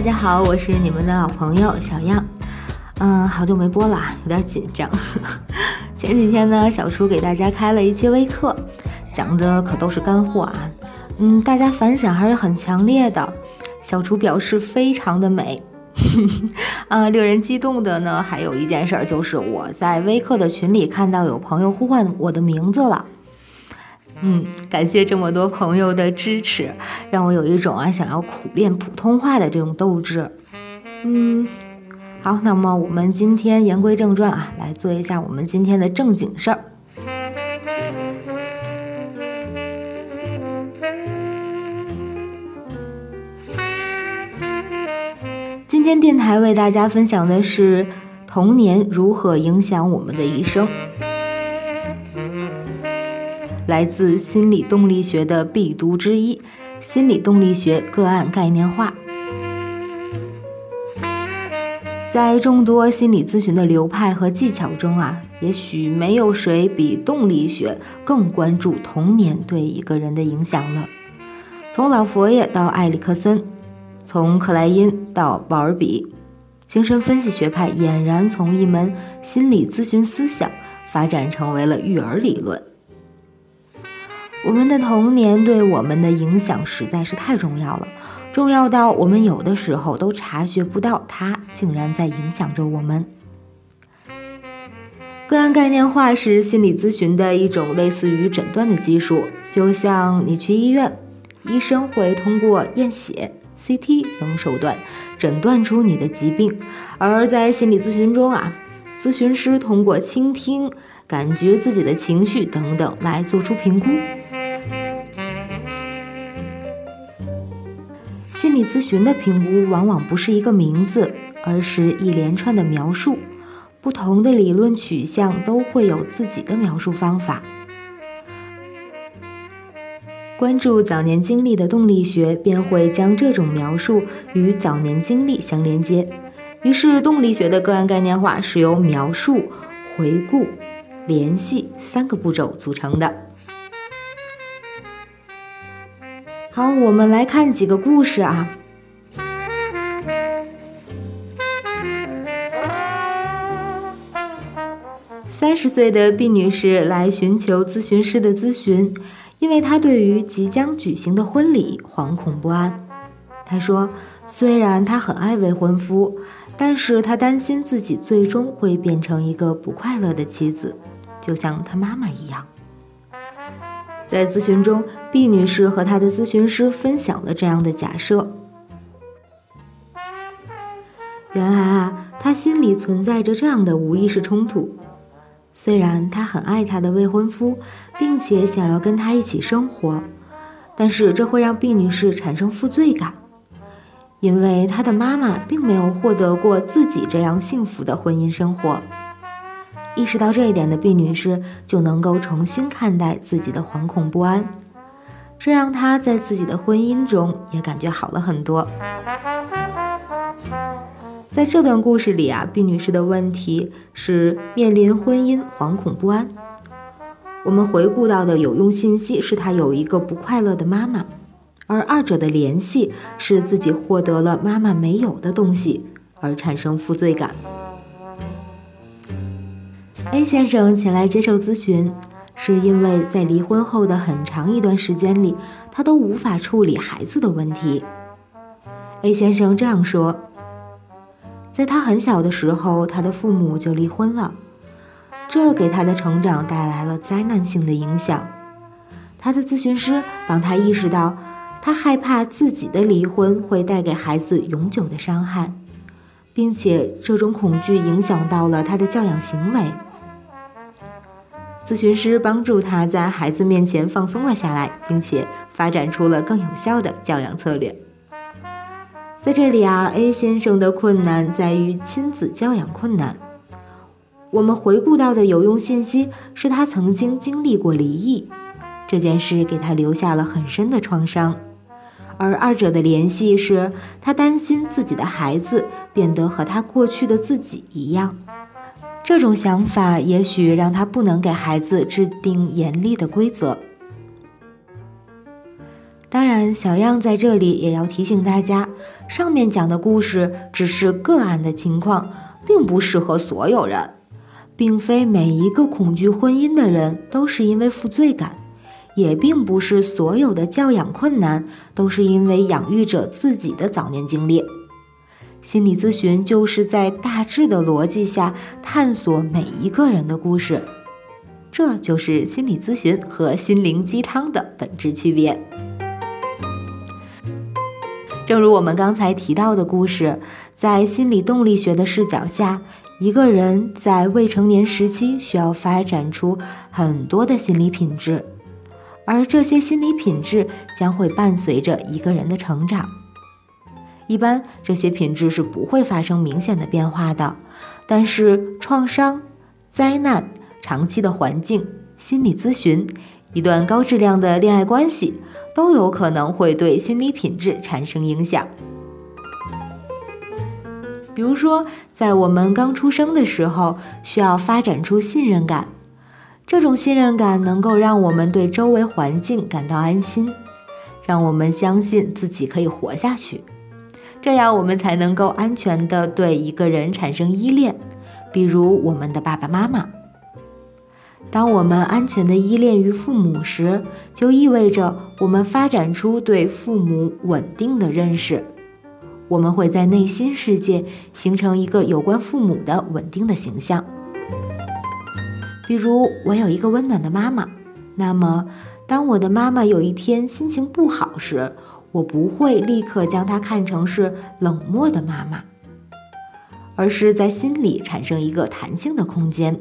大家好，我是你们的老朋友小样。嗯，好久没播了，有点紧张。前几天呢，小厨给大家开了一期微课，讲的可都是干货啊。嗯，大家反响还是很强烈的，小厨表示非常的美。啊，令人激动的呢，还有一件事就是我在微课的群里看到有朋友呼唤我的名字了。嗯，感谢这么多朋友的支持，让我有一种啊想要苦练普通话的这种斗志。嗯，好，那么我们今天言归正传啊，来做一下我们今天的正经事儿。今天电台为大家分享的是童年如何影响我们的一生。来自心理动力学的必读之一——心理动力学个案概念化。在众多心理咨询的流派和技巧中啊，也许没有谁比动力学更关注童年对一个人的影响了。从老佛爷到埃里克森，从克莱因到鲍尔比，精神分析学派俨然从一门心理咨询思想发展成为了育儿理论。我们的童年对我们的影响实在是太重要了，重要到我们有的时候都察觉不到它竟然在影响着我们。个案概念化是心理咨询的一种类似于诊断的技术，就像你去医院，医生会通过验血、CT 等手段诊断出你的疾病，而在心理咨询中啊，咨询师通过倾听、感觉自己的情绪等等来做出评估。心理咨询的评估往往不是一个名字，而是一连串的描述。不同的理论取向都会有自己的描述方法。关注早年经历的动力学，便会将这种描述与早年经历相连接。于是，动力学的个案概念化是由描述、回顾、联系三个步骤组成的。好，我们来看几个故事啊。三十岁的毕女士来寻求咨询师的咨询，因为她对于即将举行的婚礼惶恐不安。她说，虽然她很爱未婚夫，但是她担心自己最终会变成一个不快乐的妻子，就像她妈妈一样。在咨询中，B 女士和她的咨询师分享了这样的假设：原来啊，她心里存在着这样的无意识冲突。虽然她很爱她的未婚夫，并且想要跟他一起生活，但是这会让 B 女士产生负罪感，因为她的妈妈并没有获得过自己这样幸福的婚姻生活。意识到这一点的毕女士就能够重新看待自己的惶恐不安，这让她在自己的婚姻中也感觉好了很多。在这段故事里啊，毕女士的问题是面临婚姻惶恐不安。我们回顾到的有用信息是她有一个不快乐的妈妈，而二者的联系是自己获得了妈妈没有的东西而产生负罪感。A 先生前来接受咨询，是因为在离婚后的很长一段时间里，他都无法处理孩子的问题。A 先生这样说：“在他很小的时候，他的父母就离婚了，这给他的成长带来了灾难性的影响。他的咨询师帮他意识到，他害怕自己的离婚会带给孩子永久的伤害，并且这种恐惧影响到了他的教养行为。”咨询师帮助他在孩子面前放松了下来，并且发展出了更有效的教养策略。在这里啊，A 先生的困难在于亲子教养困难。我们回顾到的有用信息是他曾经经历过离异，这件事给他留下了很深的创伤，而二者的联系是他担心自己的孩子变得和他过去的自己一样。这种想法也许让他不能给孩子制定严厉的规则。当然，小样在这里也要提醒大家，上面讲的故事只是个案的情况，并不适合所有人，并非每一个恐惧婚姻的人都是因为负罪感，也并不是所有的教养困难都是因为养育者自己的早年经历。心理咨询就是在大致的逻辑下探索每一个人的故事，这就是心理咨询和心灵鸡汤的本质区别。正如我们刚才提到的故事，在心理动力学的视角下，一个人在未成年时期需要发展出很多的心理品质，而这些心理品质将会伴随着一个人的成长。一般这些品质是不会发生明显的变化的，但是创伤、灾难、长期的环境、心理咨询。一段高质量的恋爱关系都有可能会对心理品质产生影响。比如说，在我们刚出生的时候，需要发展出信任感，这种信任感能够让我们对周围环境感到安心，让我们相信自己可以活下去，这样我们才能够安全的对一个人产生依恋，比如我们的爸爸妈妈。当我们安全的依恋于父母时，就意味着我们发展出对父母稳定的认识。我们会在内心世界形成一个有关父母的稳定的形象。比如，我有一个温暖的妈妈，那么当我的妈妈有一天心情不好时，我不会立刻将她看成是冷漠的妈妈，而是在心里产生一个弹性的空间。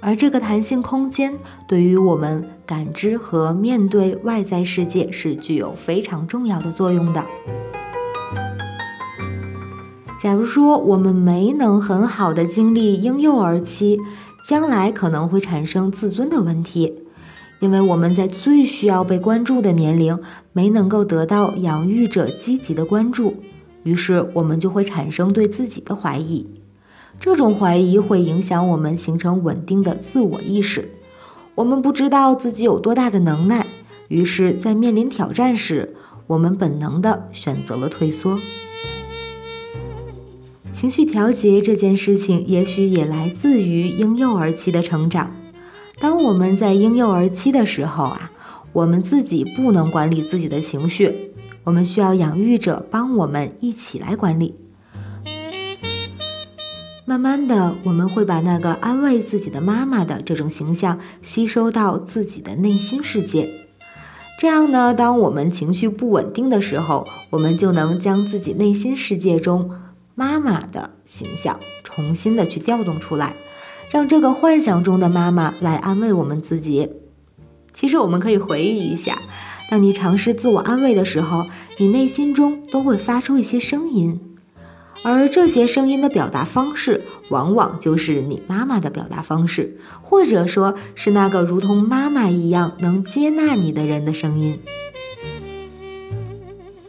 而这个弹性空间对于我们感知和面对外在世界是具有非常重要的作用的。假如说我们没能很好的经历婴幼儿期，将来可能会产生自尊的问题，因为我们在最需要被关注的年龄没能够得到养育者积极的关注，于是我们就会产生对自己的怀疑。这种怀疑会影响我们形成稳定的自我意识，我们不知道自己有多大的能耐，于是，在面临挑战时，我们本能的选择了退缩。情绪调节这件事情，也许也来自于婴幼儿期的成长。当我们在婴幼儿期的时候啊，我们自己不能管理自己的情绪，我们需要养育者帮我们一起来管理。慢慢的，我们会把那个安慰自己的妈妈的这种形象吸收到自己的内心世界。这样呢，当我们情绪不稳定的时候，我们就能将自己内心世界中妈妈的形象重新的去调动出来，让这个幻想中的妈妈来安慰我们自己。其实我们可以回忆一下，当你尝试自我安慰的时候，你内心中都会发出一些声音。而这些声音的表达方式，往往就是你妈妈的表达方式，或者说是那个如同妈妈一样能接纳你的人的声音。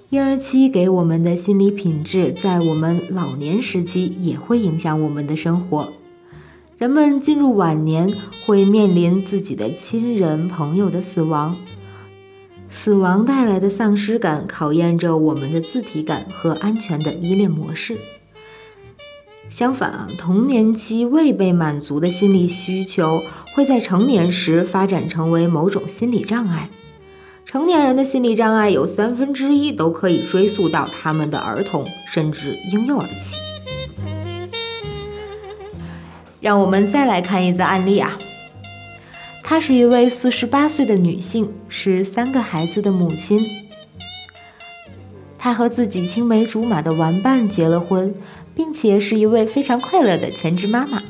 婴儿期给我们的心理品质，在我们老年时期也会影响我们的生活。人们进入晚年，会面临自己的亲人朋友的死亡。死亡带来的丧失感考验着我们的自体感和安全的依恋模式。相反啊，童年期未被满足的心理需求会在成年时发展成为某种心理障碍。成年人的心理障碍有三分之一都可以追溯到他们的儿童甚至婴幼儿期。让我们再来看一则案例啊。她是一位四十八岁的女性，是三个孩子的母亲。她和自己青梅竹马的玩伴结了婚，并且是一位非常快乐的全职妈妈。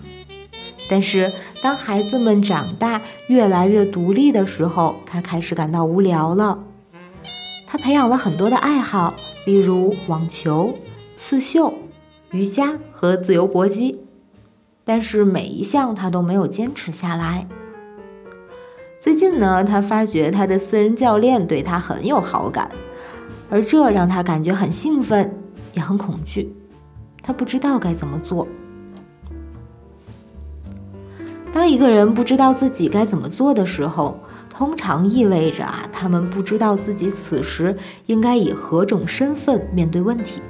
但是，当孩子们长大，越来越独立的时候，她开始感到无聊了。她培养了很多的爱好，例如网球、刺绣、瑜伽和自由搏击，但是每一项他都没有坚持下来。最近呢，他发觉他的私人教练对他很有好感，而这让他感觉很兴奋，也很恐惧。他不知道该怎么做。当一个人不知道自己该怎么做的时候，通常意味着啊，他们不知道自己此时应该以何种身份面对问题。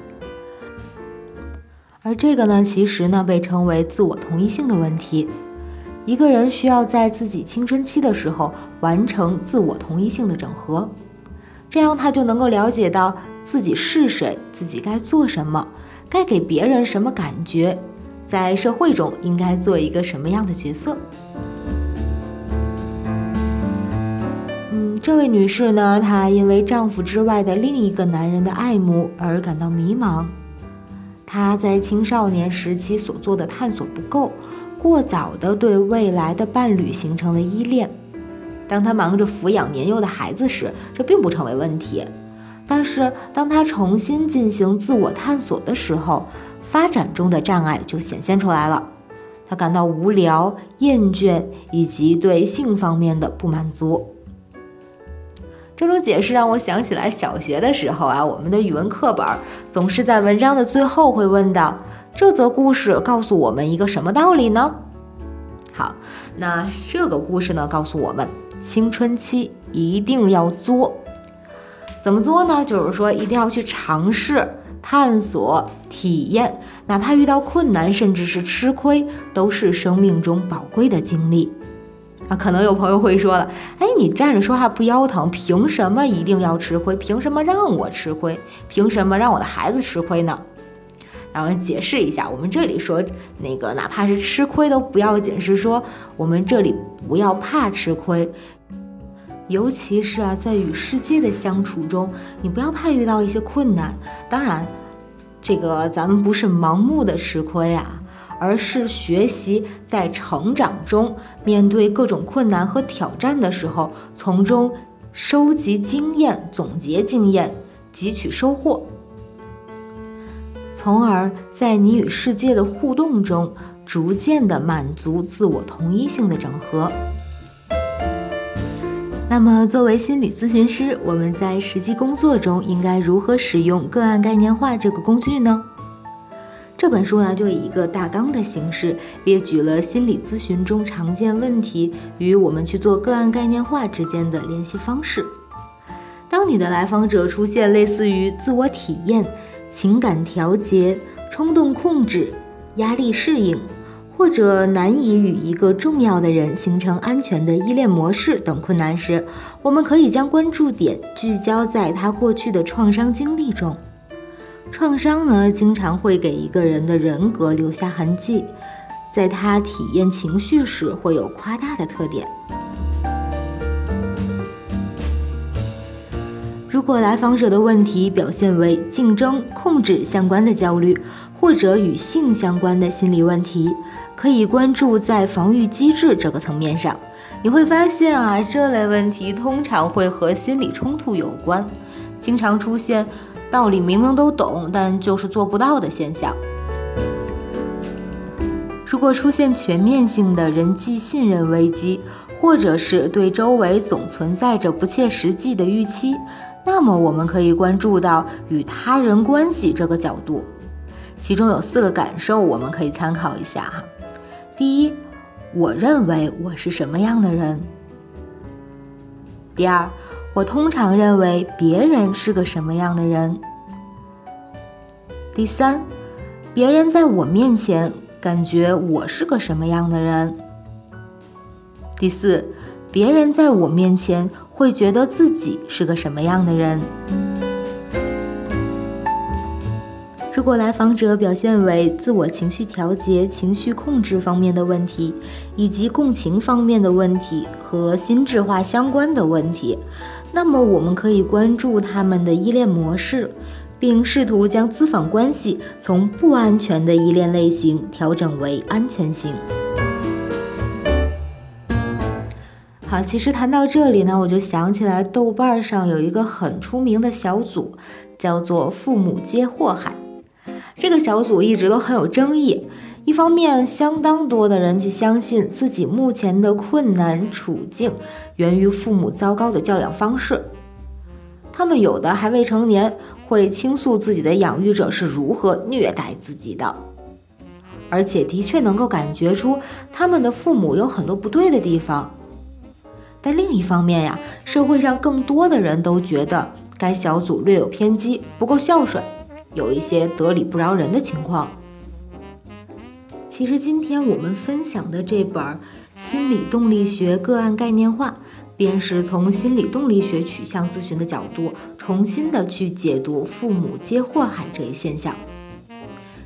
而这个呢，其实呢被称为自我同一性的问题。一个人需要在自己青春期的时候完成自我同一性的整合，这样他就能够了解到自己是谁，自己该做什么，该给别人什么感觉，在社会中应该做一个什么样的角色。嗯，这位女士呢，她因为丈夫之外的另一个男人的爱慕而感到迷茫。他在青少年时期所做的探索不够。过早的对未来的伴侣形成了依恋。当他忙着抚养年幼的孩子时，这并不成为问题。但是，当他重新进行自我探索的时候，发展中的障碍就显现出来了。他感到无聊、厌倦，以及对性方面的不满足。这种解释让我想起来小学的时候啊，我们的语文课本总是在文章的最后会问到。这则故事告诉我们一个什么道理呢？好，那这个故事呢，告诉我们青春期一定要作。怎么作呢？就是说一定要去尝试、探索、体验，哪怕遇到困难，甚至是吃亏，都是生命中宝贵的经历。啊，可能有朋友会说了，哎，你站着说话不腰疼，凭什么一定要吃亏？凭什么让我吃亏？凭什么让我的孩子吃亏呢？然后解释一下，我们这里说那个哪怕是吃亏都不要紧，是说我们这里不要怕吃亏，尤其是啊在与世界的相处中，你不要怕遇到一些困难。当然，这个咱们不是盲目的吃亏啊，而是学习在成长中面对各种困难和挑战的时候，从中收集经验、总结经验、汲取收获。从而在你与世界的互动中，逐渐的满足自我同一性的整合。那么，作为心理咨询师，我们在实际工作中应该如何使用个案概念化这个工具呢？这本书呢，就以一个大纲的形式列举了心理咨询中常见问题与我们去做个案概念化之间的联系方式。当你的来访者出现类似于自我体验。情感调节、冲动控制、压力适应，或者难以与一个重要的人形成安全的依恋模式等困难时，我们可以将关注点聚焦在他过去的创伤经历中。创伤呢，经常会给一个人的人格留下痕迹，在他体验情绪时会有夸大的特点。如果来访者的问题表现为竞争、控制相关的焦虑，或者与性相关的心理问题，可以关注在防御机制这个层面上。你会发现啊，这类问题通常会和心理冲突有关，经常出现道理明明都懂，但就是做不到的现象。如果出现全面性的人际信任危机，或者是对周围总存在着不切实际的预期。那么我们可以关注到与他人关系这个角度，其中有四个感受，我们可以参考一下哈。第一，我认为我是什么样的人？第二，我通常认为别人是个什么样的人？第三，别人在我面前感觉我是个什么样的人？第四。别人在我面前会觉得自己是个什么样的人？如果来访者表现为自我情绪调节、情绪控制方面的问题，以及共情方面的问题和心智化相关的问题，那么我们可以关注他们的依恋模式，并试图将咨访关系从不安全的依恋类型调整为安全型。好，其实谈到这里呢，我就想起来豆瓣上有一个很出名的小组，叫做“父母皆祸害”。这个小组一直都很有争议。一方面，相当多的人去相信自己目前的困难处境源于父母糟糕的教养方式，他们有的还未成年，会倾诉自己的养育者是如何虐待自己的，而且的确能够感觉出他们的父母有很多不对的地方。但另一方面呀，社会上更多的人都觉得该小组略有偏激，不够孝顺，有一些得理不饶人的情况。其实今天我们分享的这本《心理动力学个案概念化》，便是从心理动力学取向咨询的角度，重新的去解读父母皆祸害这一现象。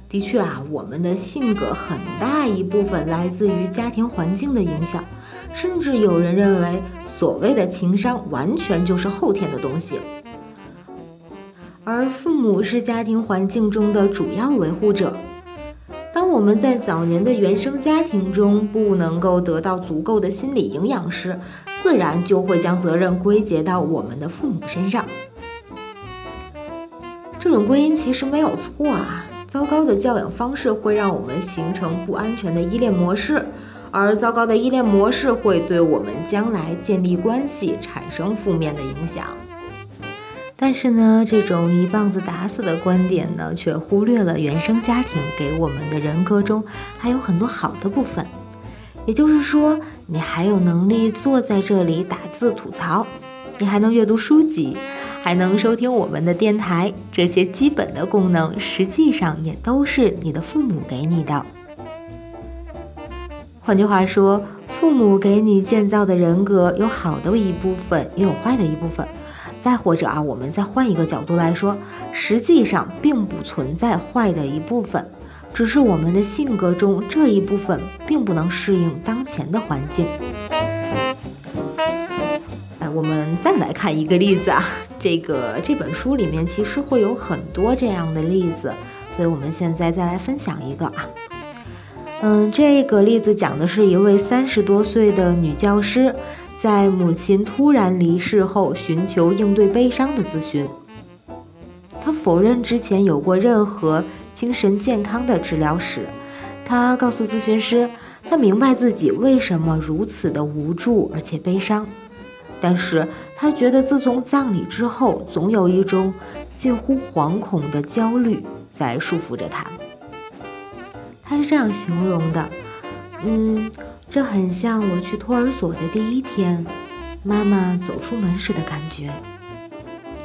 的确啊，我们的性格很大一部分来自于家庭环境的影响，甚至有人认为，所谓的情商完全就是后天的东西。而父母是家庭环境中的主要维护者。当我们在早年的原生家庭中不能够得到足够的心理营养时，自然就会将责任归结到我们的父母身上。这种归因其实没有错啊，糟糕的教养方式会让我们形成不安全的依恋模式，而糟糕的依恋模式会对我们将来建立关系产生负面的影响。但是呢，这种一棒子打死的观点呢，却忽略了原生家庭给我们的人格中还有很多好的部分。也就是说，你还有能力坐在这里打字吐槽，你还能阅读书籍，还能收听我们的电台，这些基本的功能，实际上也都是你的父母给你的。换句话说，父母给你建造的人格，有好的一部分，也有坏的一部分。再或者啊，我们再换一个角度来说，实际上并不存在坏的一部分，只是我们的性格中这一部分并不能适应当前的环境。哎，我们再来看一个例子啊，这个这本书里面其实会有很多这样的例子，所以我们现在再来分享一个啊，嗯，这个例子讲的是一位三十多岁的女教师。在母亲突然离世后，寻求应对悲伤的咨询。他否认之前有过任何精神健康的治疗史。他告诉咨询师，他明白自己为什么如此的无助而且悲伤，但是他觉得自从葬礼之后，总有一种近乎惶恐的焦虑在束缚着他。他是这样形容的：“嗯。”这很像我去托儿所的第一天，妈妈走出门时的感觉。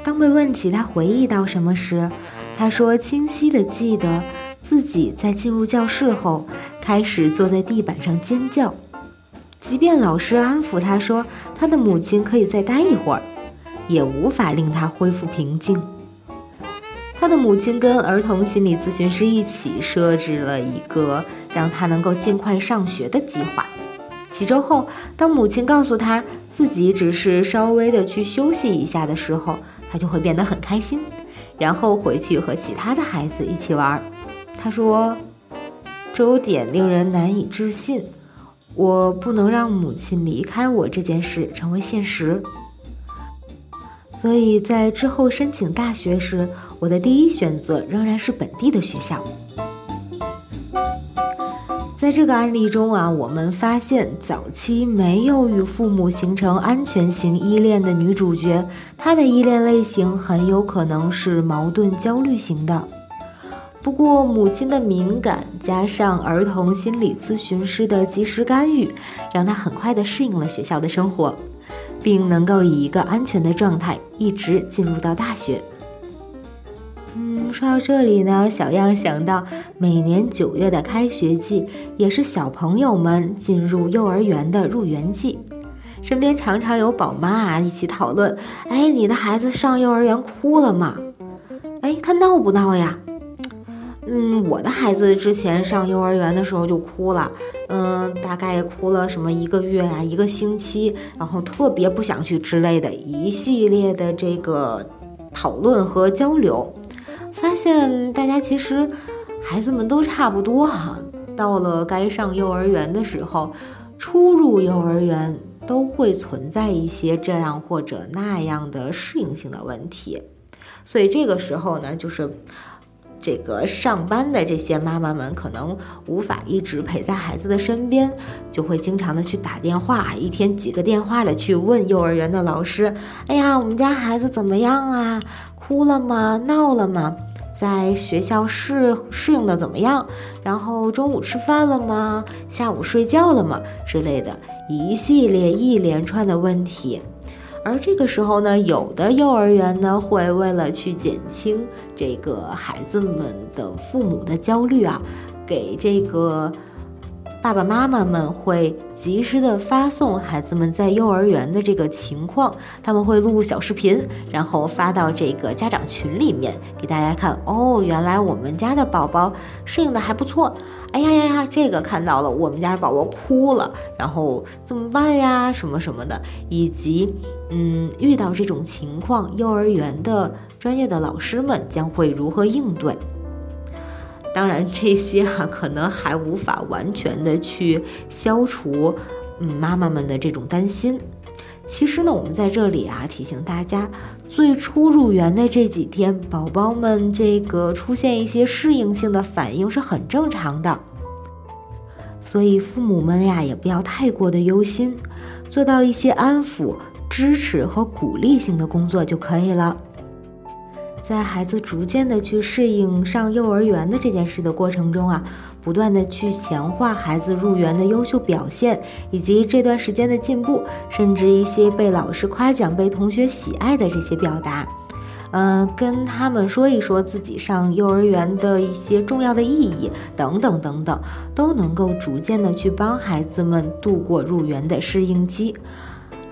当被问起他回忆到什么时，他说清晰的记得自己在进入教室后开始坐在地板上尖叫，即便老师安抚他说他的母亲可以再待一会儿，也无法令他恢复平静。他的母亲跟儿童心理咨询师一起设置了一个让他能够尽快上学的计划。几周后，当母亲告诉他自己只是稍微的去休息一下的时候，他就会变得很开心，然后回去和其他的孩子一起玩。他说：“这有点令人难以置信，我不能让母亲离开我这件事成为现实。所以在之后申请大学时，我的第一选择仍然是本地的学校。”在这个案例中啊，我们发现早期没有与父母形成安全型依恋的女主角，她的依恋类型很有可能是矛盾焦虑型的。不过，母亲的敏感加上儿童心理咨询师的及时干预，让她很快的适应了学校的生活，并能够以一个安全的状态一直进入到大学。嗯说到这里呢，小样想到每年九月的开学季，也是小朋友们进入幼儿园的入园季。身边常常有宝妈啊一起讨论：哎，你的孩子上幼儿园哭了吗？哎，他闹不闹呀？嗯，我的孩子之前上幼儿园的时候就哭了，嗯，大概哭了什么一个月啊，一个星期，然后特别不想去之类的一系列的这个讨论和交流。发现大家其实孩子们都差不多哈，到了该上幼儿园的时候，初入幼儿园都会存在一些这样或者那样的适应性的问题，所以这个时候呢，就是这个上班的这些妈妈们可能无法一直陪在孩子的身边，就会经常的去打电话，一天几个电话的去问幼儿园的老师，哎呀，我们家孩子怎么样啊？哭了吗？闹了吗？在学校适适应的怎么样？然后中午吃饭了吗？下午睡觉了吗？之类的一系列一连串的问题。而这个时候呢，有的幼儿园呢会为了去减轻这个孩子们的父母的焦虑啊，给这个。爸爸妈妈们会及时的发送孩子们在幼儿园的这个情况，他们会录小视频，然后发到这个家长群里面给大家看。哦，原来我们家的宝宝适应的还不错。哎呀呀呀，这个看到了，我们家宝宝哭了，然后怎么办呀？什么什么的，以及嗯，遇到这种情况，幼儿园的专业的老师们将会如何应对？当然，这些啊，可能还无法完全的去消除，嗯，妈妈们的这种担心。其实呢，我们在这里啊，提醒大家，最初入园的这几天，宝宝们这个出现一些适应性的反应是很正常的。所以父母们呀，也不要太过的忧心，做到一些安抚、支持和鼓励性的工作就可以了。在孩子逐渐的去适应上幼儿园的这件事的过程中啊，不断的去强化孩子入园的优秀表现，以及这段时间的进步，甚至一些被老师夸奖、被同学喜爱的这些表达，嗯，跟他们说一说自己上幼儿园的一些重要的意义等等等等，都能够逐渐的去帮孩子们度过入园的适应期。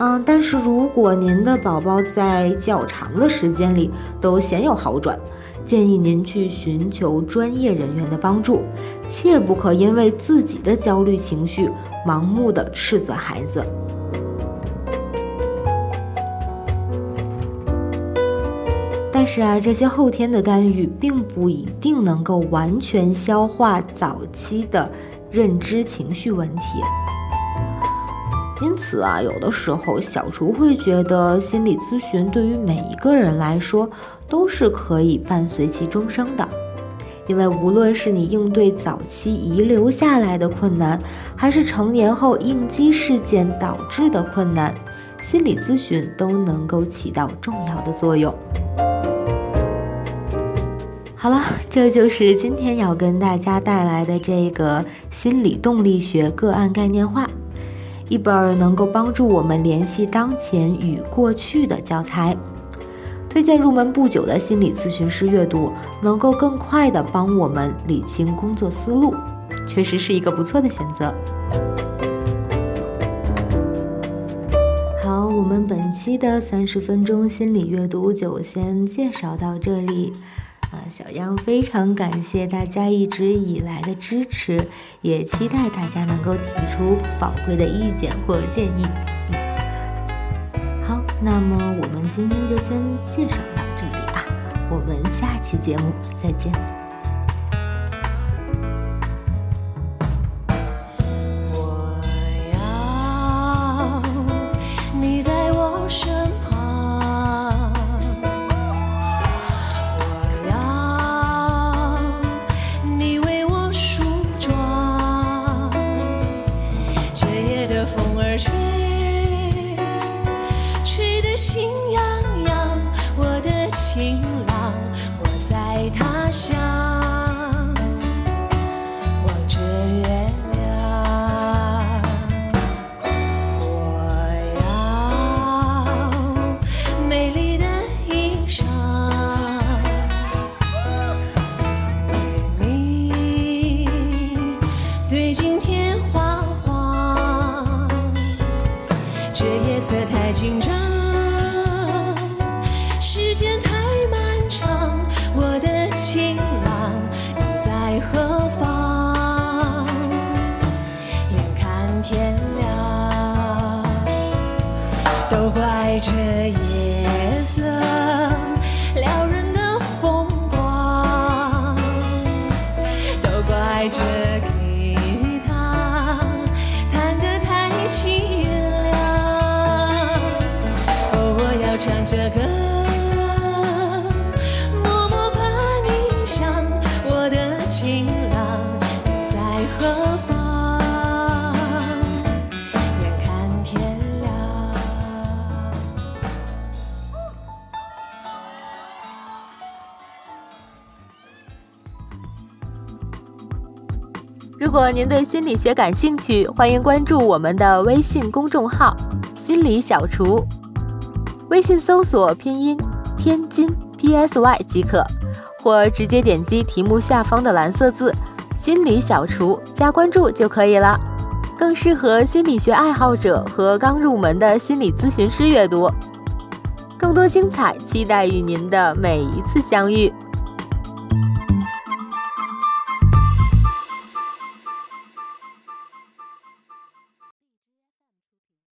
嗯，但是如果您的宝宝在较长的时间里都鲜有好转，建议您去寻求专业人员的帮助，切不可因为自己的焦虑情绪盲目的斥责孩子。但是啊，这些后天的干预并不一定能够完全消化早期的认知情绪问题。因此啊，有的时候小厨会觉得心理咨询对于每一个人来说都是可以伴随其终生的，因为无论是你应对早期遗留下来的困难，还是成年后应激事件导致的困难，心理咨询都能够起到重要的作用。好了，这就是今天要跟大家带来的这个心理动力学个案概念化。一本能够帮助我们联系当前与过去的教材，推荐入门不久的心理咨询师阅读，能够更快的帮我们理清工作思路，确实是一个不错的选择。好，我们本期的三十分钟心理阅读就先介绍到这里。啊，小杨非常感谢大家一直以来的支持，也期待大家能够提出宝贵的意见或建议。嗯，好，那么我们今天就先介绍到这里啊，我们下期节目再见。色太紧张。如果您对心理学感兴趣，欢迎关注我们的微信公众号“心理小厨”，微信搜索拼音“天津 PSY” 即可，或直接点击题目下方的蓝色字“心理小厨”加关注就可以了，更适合心理学爱好者和刚入门的心理咨询师阅读。更多精彩，期待与您的每一次相遇。